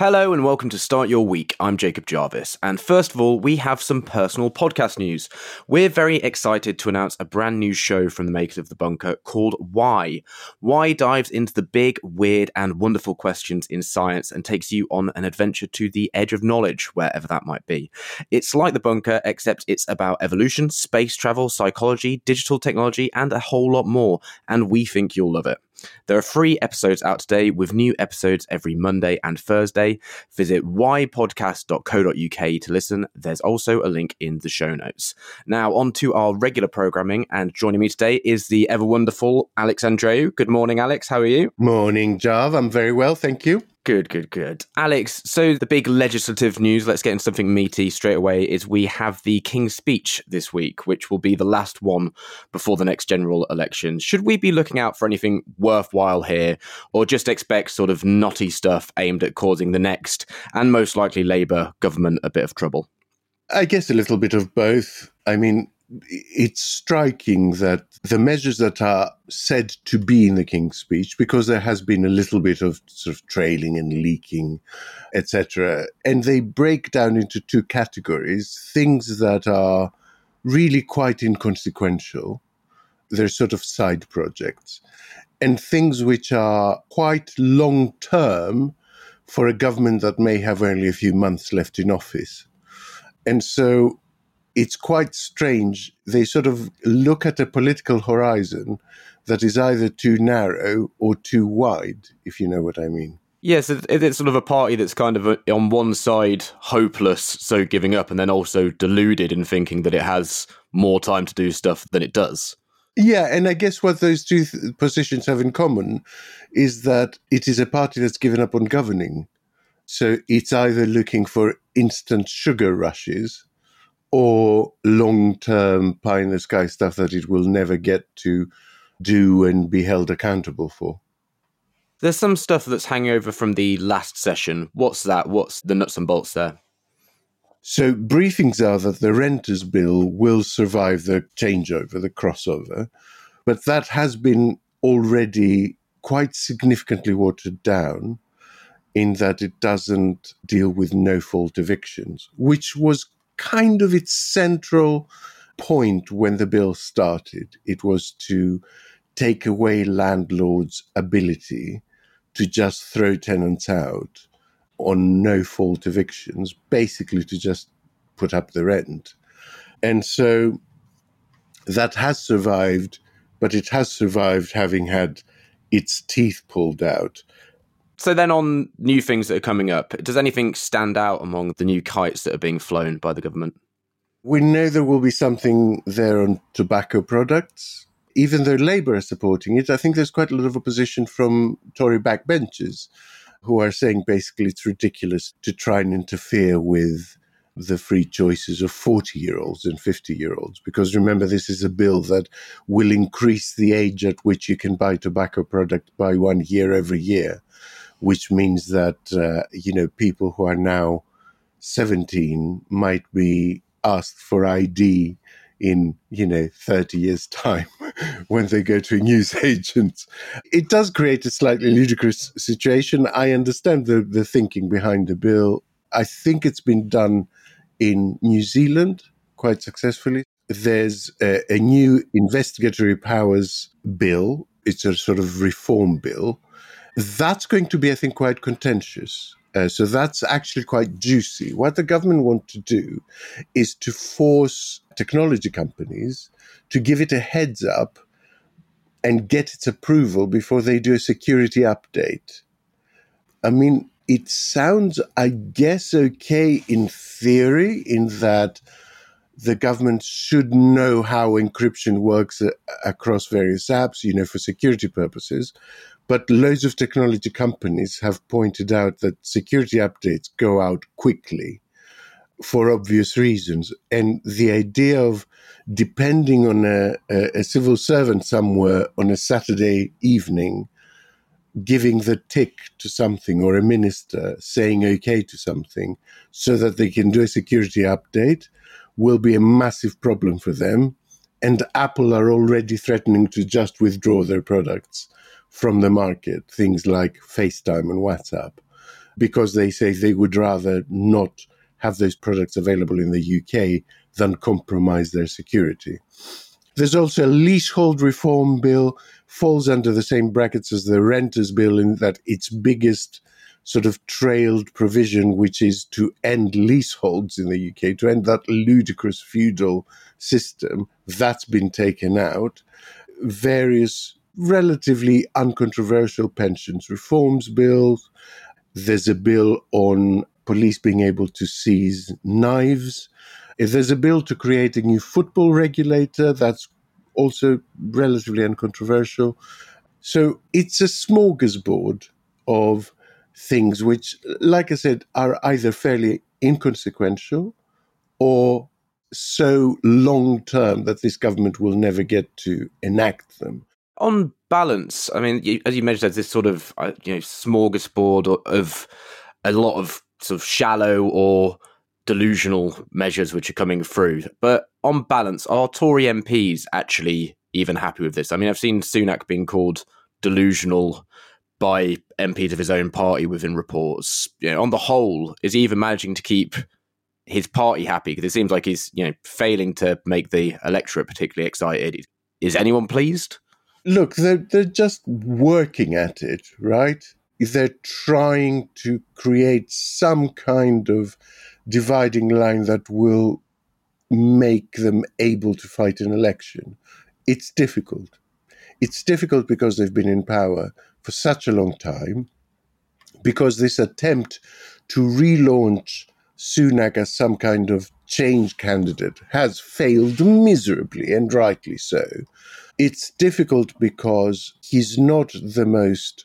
Hello and welcome to Start Your Week. I'm Jacob Jarvis. And first of all, we have some personal podcast news. We're very excited to announce a brand new show from the makers of The Bunker called Why. Why dives into the big, weird, and wonderful questions in science and takes you on an adventure to the edge of knowledge, wherever that might be. It's like The Bunker, except it's about evolution, space travel, psychology, digital technology, and a whole lot more. And we think you'll love it. There are three episodes out today with new episodes every Monday and Thursday. Visit whypodcast.co.uk to listen. There's also a link in the show notes. Now, on to our regular programming, and joining me today is the ever wonderful Alex Andreou. Good morning, Alex. How are you? Morning, Jav. I'm very well, thank you. Good, good, good. Alex, so the big legislative news, let's get into something meaty straight away, is we have the King's Speech this week, which will be the last one before the next general election. Should we be looking out for anything worthwhile here, or just expect sort of knotty stuff aimed at causing the next, and most likely Labour government, a bit of trouble? I guess a little bit of both. I mean, it's striking that the measures that are said to be in the King's speech, because there has been a little bit of sort of trailing and leaking, etc., and they break down into two categories things that are really quite inconsequential, they're sort of side projects, and things which are quite long term for a government that may have only a few months left in office. And so it's quite strange. They sort of look at a political horizon that is either too narrow or too wide, if you know what I mean. Yes, it's sort of a party that's kind of uh, on one side hopeless, so giving up, and then also deluded in thinking that it has more time to do stuff than it does. Yeah, and I guess what those two th- positions have in common is that it is a party that's given up on governing. So it's either looking for instant sugar rushes or long term pie in the sky stuff that it will never get to do and be held accountable for. There's some stuff that's hanging over from the last session. What's that? What's the nuts and bolts there? So, briefings are that the renters' bill will survive the changeover, the crossover, but that has been already quite significantly watered down in that it doesn't deal with no fault evictions, which was kind of its central point when the bill started. It was to take away landlords' ability to just throw tenants out on no fault evictions, basically to just put up the rent. And so that has survived, but it has survived having had its teeth pulled out. So then, on new things that are coming up, does anything stand out among the new kites that are being flown by the government? We know there will be something there on tobacco products. Even though Labour are supporting it, I think there's quite a lot of opposition from Tory backbenchers who are saying basically it's ridiculous to try and interfere with the free choices of 40 year olds and 50 year olds. Because remember, this is a bill that will increase the age at which you can buy tobacco product by one year every year which means that uh, you know people who are now 17 might be asked for ID in you know 30 years time when they go to a news agent. It does create a slightly ludicrous situation. I understand the, the thinking behind the bill. I think it's been done in new zealand quite successfully. There's a, a new investigatory powers bill. It's a sort of reform bill that's going to be, I think, quite contentious. Uh, so that's actually quite juicy. What the government want to do is to force technology companies to give it a heads up and get its approval before they do a security update. I mean, it sounds, I guess, okay in theory, in that the government should know how encryption works uh, across various apps, you know, for security purposes. But loads of technology companies have pointed out that security updates go out quickly for obvious reasons. And the idea of depending on a, a, a civil servant somewhere on a Saturday evening giving the tick to something or a minister saying okay to something so that they can do a security update will be a massive problem for them. And Apple are already threatening to just withdraw their products from the market, things like FaceTime and WhatsApp. because they say they would rather not have those products available in the UK than compromise their security. There's also a leasehold reform bill, falls under the same brackets as the renters bill in that its biggest sort of trailed provision, which is to end leaseholds in the UK, to end that ludicrous feudal system, that's been taken out. Various relatively uncontroversial pensions reforms bills. There's a bill on police being able to seize knives. There's a bill to create a new football regulator, that's also relatively uncontroversial. So it's a smorgasbord of things which, like I said, are either fairly inconsequential or so long term that this government will never get to enact them. On balance, I mean, you, as you mentioned, there's this sort of uh, you know smorgasbord of a lot of sort of shallow or delusional measures which are coming through. But on balance, are Tory MPs actually even happy with this? I mean, I've seen Sunak being called delusional by MPs of his own party within reports. You know, on the whole, is he even managing to keep his party happy? Because it seems like he's you know failing to make the electorate particularly excited. Is anyone pleased? Look, they're they're just working at it, right? They're trying to create some kind of dividing line that will make them able to fight an election. It's difficult. It's difficult because they've been in power for such a long time, because this attempt to relaunch Sunak as some kind of change candidate has failed miserably, and rightly so. It's difficult because he's not the most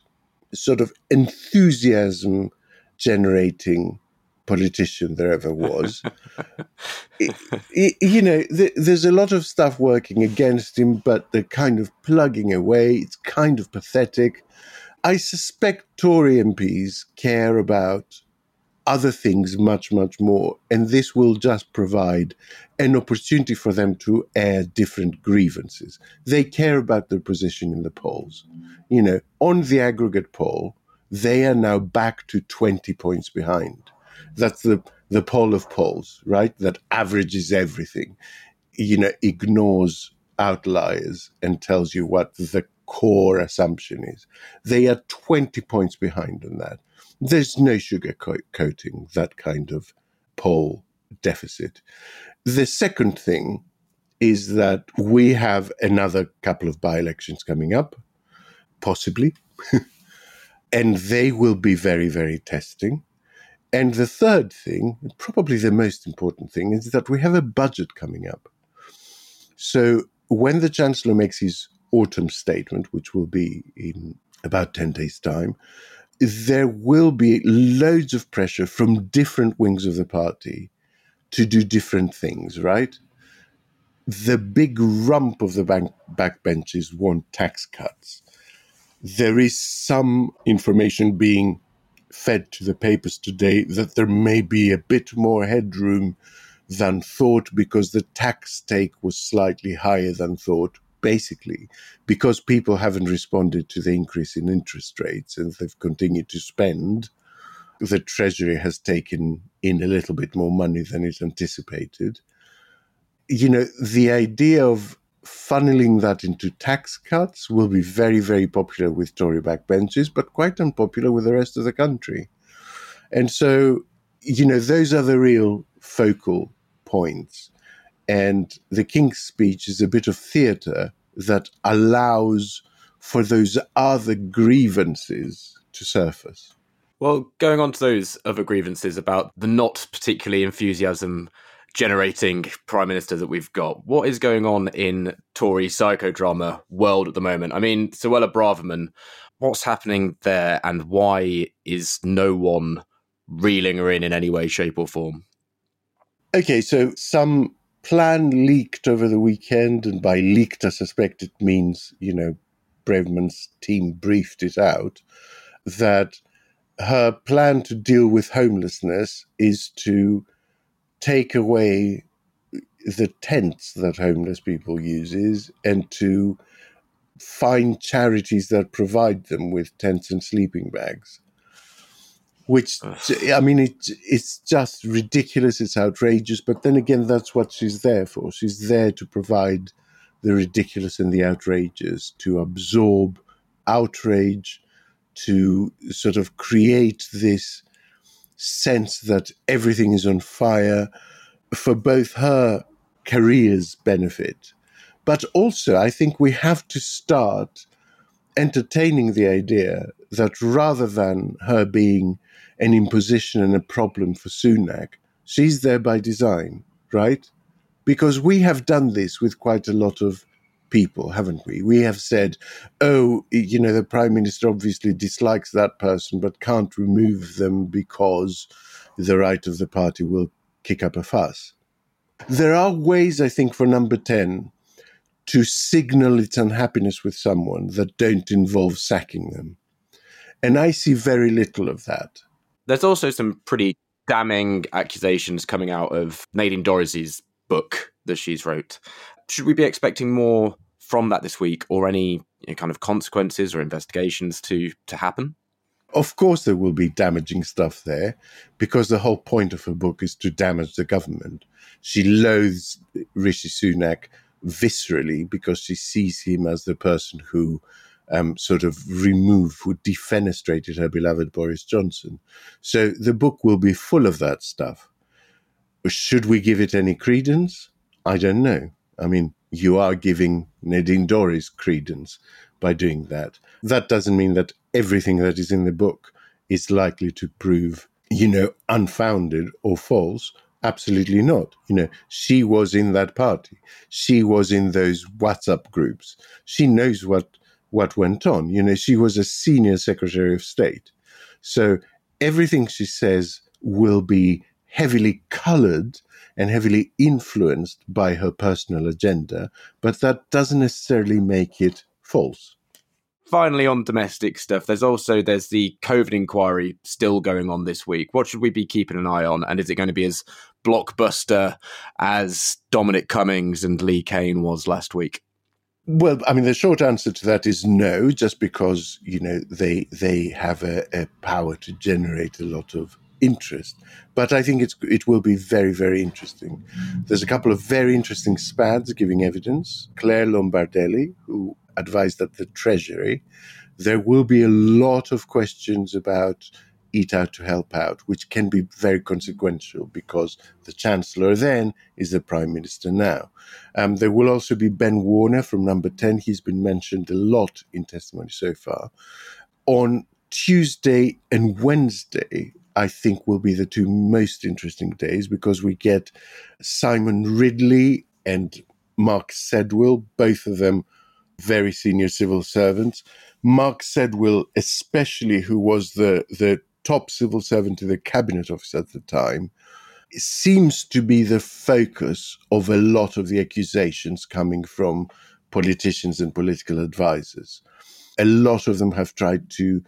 sort of enthusiasm generating politician there ever was. it, it, you know, th- there's a lot of stuff working against him, but they're kind of plugging away. It's kind of pathetic. I suspect Tory MPs care about other things much, much more. And this will just provide an opportunity for them to air different grievances. They care about their position in the polls. You know, on the aggregate poll, they are now back to 20 points behind. That's the, the poll of polls, right? That averages everything, you know, ignores outliers and tells you what the core assumption is. They are 20 points behind on that. There's no sugarcoating that kind of poll deficit. The second thing is that we have another couple of by elections coming up, possibly, and they will be very, very testing. And the third thing, probably the most important thing, is that we have a budget coming up. So when the Chancellor makes his autumn statement, which will be in about 10 days' time, there will be loads of pressure from different wings of the party to do different things, right? The big rump of the bank backbenchers want tax cuts. There is some information being fed to the papers today that there may be a bit more headroom than thought because the tax take was slightly higher than thought, basically because people haven't responded to the increase in interest rates and they've continued to spend. The Treasury has taken in a little bit more money than it anticipated. You know, the idea of funneling that into tax cuts will be very, very popular with Tory backbenchers, but quite unpopular with the rest of the country. And so, you know, those are the real focal points. And the King's speech is a bit of theatre that allows for those other grievances to surface. Well, going on to those other grievances about the not particularly enthusiasm generating prime minister that we've got. What is going on in Tory psychodrama world at the moment? I mean, Suella Braverman, what's happening there and why is no one reeling her in in any way, shape, or form? Okay, so some plan leaked over the weekend, and by leaked, I suspect it means, you know, Braverman's team briefed it out, that her plan to deal with homelessness is to take away the tents that homeless people uses and to find charities that provide them with tents and sleeping bags. which I mean, it, it's just ridiculous. It's outrageous. But then again, that's what she's there for. She's there to provide the ridiculous and the outrageous, to absorb outrage, to sort of create this sense that everything is on fire for both her career's benefit. But also, I think we have to start entertaining the idea that rather than her being an imposition and a problem for Sunak. She's there by design, right? Because we have done this with quite a lot of people, haven't we? We have said, oh, you know, the prime minister obviously dislikes that person, but can't remove them because the right of the party will kick up a fuss. There are ways, I think, for number 10 to signal its unhappiness with someone that don't involve sacking them. And I see very little of that. There's also some pretty damning accusations coming out of Nadine Dorries's book that she's wrote. Should we be expecting more from that this week, or any you know, kind of consequences or investigations to to happen? Of course, there will be damaging stuff there, because the whole point of her book is to damage the government. She loathes Rishi Sunak viscerally because she sees him as the person who um, sort of removed, who defenestrated her beloved Boris Johnson. So the book will be full of that stuff. Should we give it any credence? I don't know. I mean, you are giving Nadine Dorries credence by doing that. That doesn't mean that everything that is in the book is likely to prove, you know, unfounded or false. Absolutely not. You know, she was in that party. She was in those WhatsApp groups. She knows what what went on. You know, she was a senior Secretary of State. So everything she says will be heavily colored and heavily influenced by her personal agenda, but that doesn't necessarily make it false. Finally, on domestic stuff, there's also there's the COVID inquiry still going on this week. What should we be keeping an eye on? And is it going to be as blockbuster as Dominic Cummings and Lee Cain was last week? Well, I mean, the short answer to that is no, just because you know they they have a, a, power to generate a lot of interest. But I think it's it will be very very interesting. There's a couple of very interesting SPADs giving evidence. Clare Lombardelli, who advised at the Treasury, there will be a lot of questions about Eat Out to Help Out, which can be very consequential because the Chancellor then is the Prime Minister now. Um, there will also be Ben Warner from number 10. He's been mentioned a lot in testimony so far. On Tuesday and Wednesday, I think will be the two most interesting days because we get Simon Ridley and Mark Sedwill, both of them very senior civil servants. Mark Sedwill, especially, who was the, the top civil servant in the cabinet office at the time, seems to be the focus of a lot of the accusations coming from politicians and political advisors. A lot of them have tried to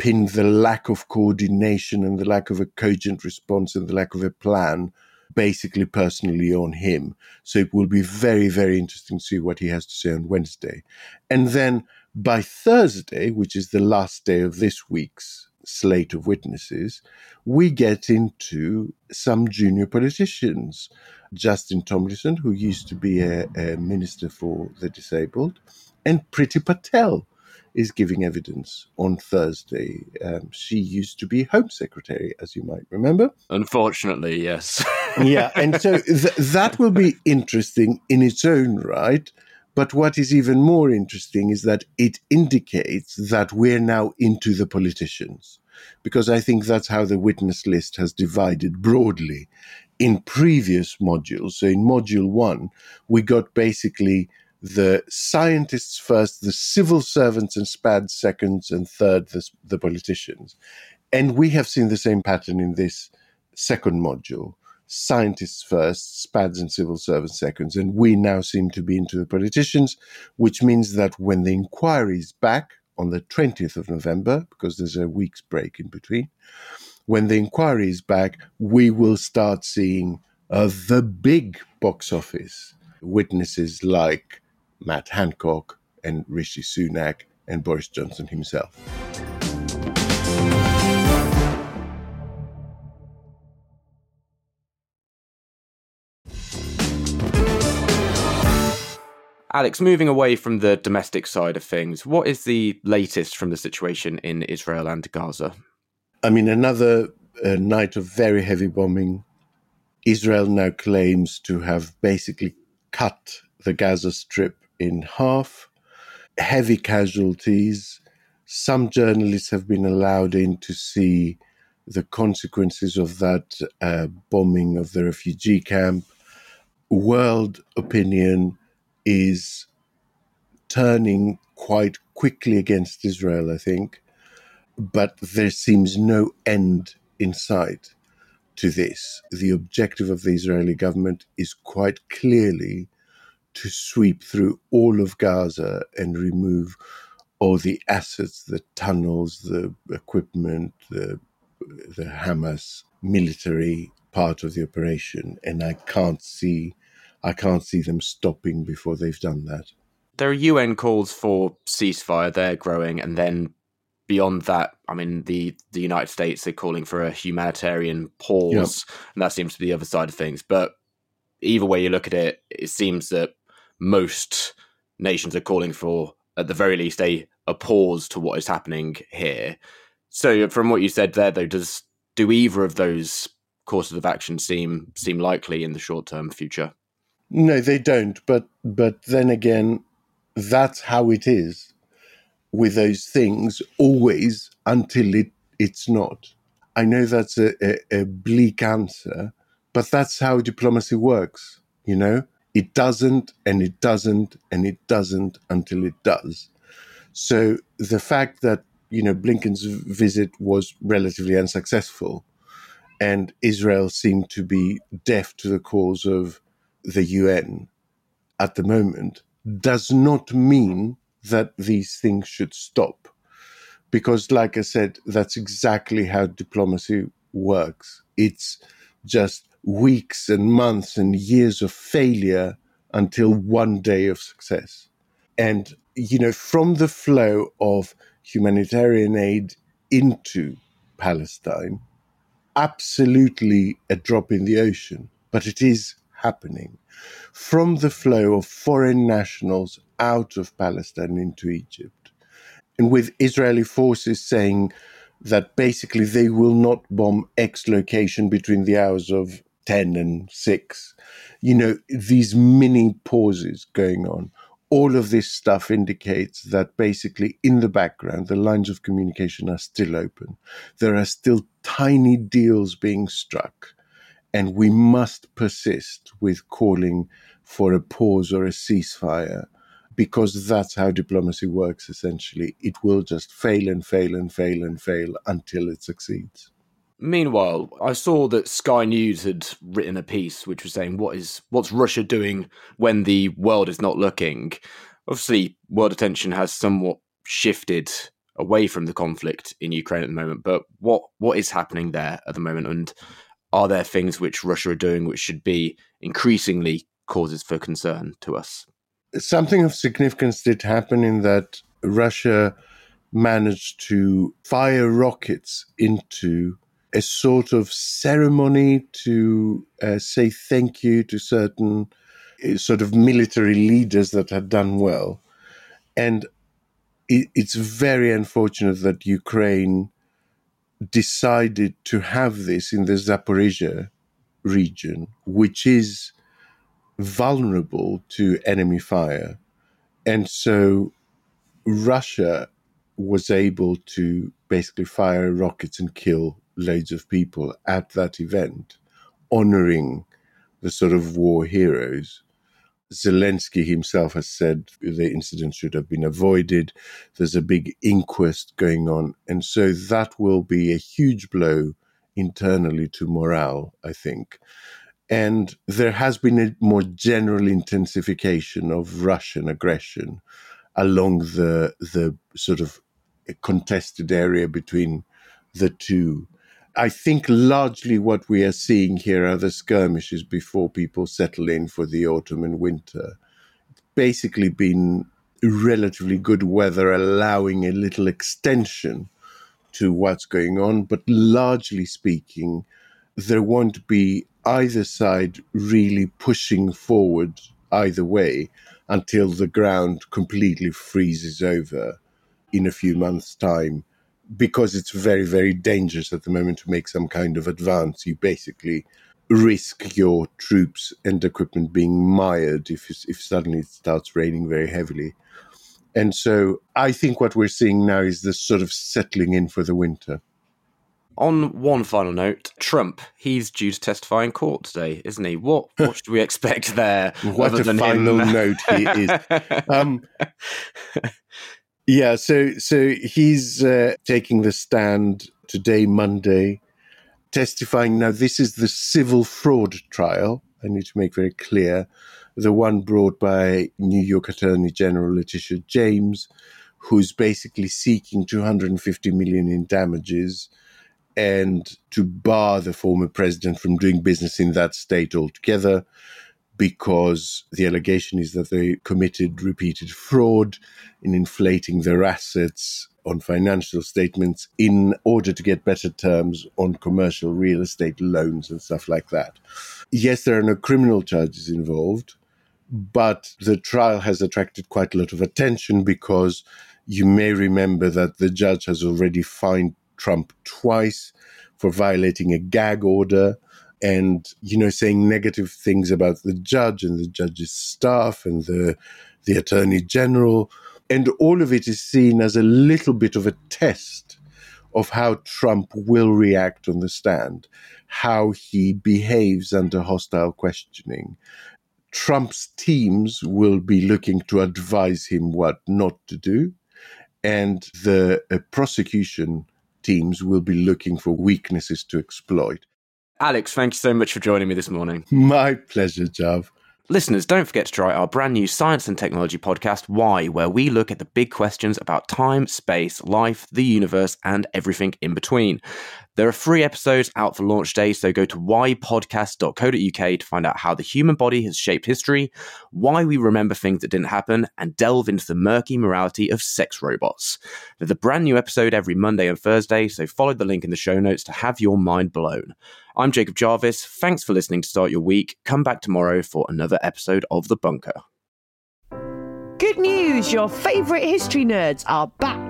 pin the lack of coordination and the lack of a cogent response and the lack of a plan basically personally on him. So it will be very, very interesting to see what he has to say on Wednesday. And then by Thursday, which is the last day of this week's slate of witnesses, we get into some junior politicians. Justin Tomlinson, who used to be a, a minister for the disabled, and Priti Patel is giving evidence on Thursday. Um, she used to be Home Secretary, as you might remember. Unfortunately, yes. yeah, and so th- that will be interesting in its own right. But what is even more interesting is that it indicates that we're now into the politicians, because I think that's how the witness list has divided broadly in previous modules. So in module one, we got basically the scientists first, the civil servants and SPAD seconds, and third, the, the politicians. And we have seen the same pattern in this second module scientists first, SPADs and civil servants seconds, and we now seem to be into the politicians, which means that when the inquiry is back on the 20th of November, because there's a week's break in between, when the inquiry is back, we will start seeing uh, the big box office witnesses like Matt Hancock, and Rishi Sunak, and Boris Johnson himself. Alex, moving away from the domestic side of things, what is the latest from the situation in Israel and Gaza? I mean, another uh, night of very heavy bombing. Israel now claims to have basically cut the Gaza Strip in half. Heavy casualties. Some journalists have been allowed in to see the consequences of that uh, bombing of the refugee camp. World opinion is turning quite quickly against Israel, I think, but there seems no end in sight to this. The objective of the Israeli government is quite clearly to sweep through all of Gaza and remove all the assets, the tunnels, the equipment, the, the Hamas military part of the operation. And I can't see I can't see them stopping before they've done that. There are UN calls for ceasefire, they're growing, and then beyond that, I mean, the, the United States are calling for a humanitarian pause, yep. and that seems to be the other side of things. But either way you look at it, it seems that most nations are calling for, at the very least, a, a pause to what is happening here. So, from what you said there, though, does do either of those courses of action seem seem likely in the short term future? No, they don't. But but then again, that's how it is with those things always until it it's not. I know that's a, a, a bleak answer, but that's how diplomacy works. You know, it doesn't, and it doesn't, and it doesn't until it does. So the fact that you know Blinken's visit was relatively unsuccessful, and Israel seemed to be deaf to the calls of the UN at the moment does not mean that these things should stop. Because, like I said, that's exactly how diplomacy works. It's just weeks and months and years of failure until one day of success. And, you know, from the flow of humanitarian aid into Palestine, absolutely a drop in the ocean, but it is happening from the flow of foreign nationals out of Palestine into Egypt. And with Israeli forces saying that basically they will not bomb X location between the hours of 10 and 6. You know, these mini pauses going on. All of this stuff indicates that basically in the background, the lines of communication are still open. There are still tiny deals being struck and we must persist with calling for a pause or a ceasefire because that's how diplomacy works essentially. It will just fail and fail and fail and fail until it succeeds. Meanwhile, I saw that Sky News had written a piece which was saying what is what's Russia doing when the world is not looking. Obviously, world attention has somewhat shifted away from the conflict in Ukraine at the moment, but what what is happening there at the moment and are there things which Russia are doing which should be increasingly causes for concern to us? Something of significance did happen in that Russia managed to fire rockets into a sort of ceremony to uh, say thank you to certain uh, sort of military leaders that had done well. And it, it's very unfortunate that Ukraine decided to have this in the Zaporizhia region, which is vulnerable to enemy fire. And so Russia was able to basically fire rockets and kill loads of people at that event, honoring the sort of war heroes. Zelensky himself has said the incident should have been avoided. There's a big inquest going on. And so that will be a huge blow internally to morale, I think. And there has been a more general intensification of Russian aggression along the, the sort of contested area between the two. I think largely what we are seeing here are the skirmishes before people settle in for the autumn and winter. It's basically been relatively good weather, allowing a little extension to what's going on, but largely speaking, there won't be either side really pushing forward either way until the ground completely freezes over in a few months' time because it's very, very dangerous at the moment to make some kind of advance. You basically risk your troops and equipment being mired if if suddenly it starts raining very heavily. And so I think what we're seeing now is this sort of settling in for the winter. On one final note, Trump, he's due to testify in court today, isn't he? What what should we expect there? what a final him? note he is. Um, yeah, so so he's uh, taking the stand today, Monday, testifying. Now, this is the civil fraud trial. I need to make very clear the one brought by New York Attorney General Letitia James, who's basically seeking 250 million in damages and to bar the former president from doing business in that state altogether because the allegation is that they committed repeated fraud in inflating their assets on financial statements in order to get better terms on commercial real estate loans and stuff like that. Yes, there are no criminal charges involved, but the trial has attracted quite a lot of attention because you may remember that the judge has already fined Trump twice for violating a gag order and you know saying negative things about the judge and the judge's staff and the the attorney general and all of it is seen as a little bit of a test of how Trump will react on the stand, how he behaves under hostile questioning. Trump's teams will be looking to advise him what not to do, and the uh, prosecution teams will be looking for weaknesses to exploit. Alex, thank you so much for joining me this morning. My pleasure, Jav. Listeners, don't forget to try our brand new science and technology podcast, Why, where we look at the big questions about time, space, life, the universe, and everything in between. There are free episodes out for launch day, so go to whypodcast.co.uk to find out how the human body has shaped history, why we remember things that didn't happen, and delve into the murky morality of sex robots. There's a brand new episode every Monday and Thursday, so follow the link in the show notes to have your mind blown. I'm Jacob Jarvis. Thanks for listening to Start Your Week. Come back tomorrow for another episode of The Bunker. Good news! Your favourite history nerds are back.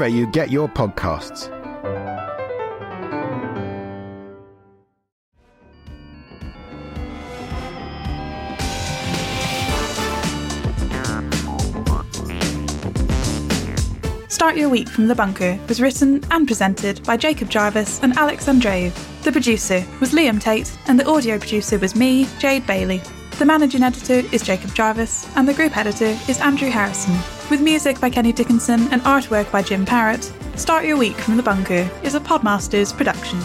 Wherever you get your podcasts. Start Your Week from the Bunker was written and presented by Jacob Jarvis and Alex Andreou. The producer was Liam Tait, and the audio producer was me, Jade Bailey. The managing editor is Jacob Jarvis, and the group editor is Andrew Harrison. With music by Kenny Dickinson and artwork by Jim Parrott, Start Your Week from the Bunker is a Podmasters production.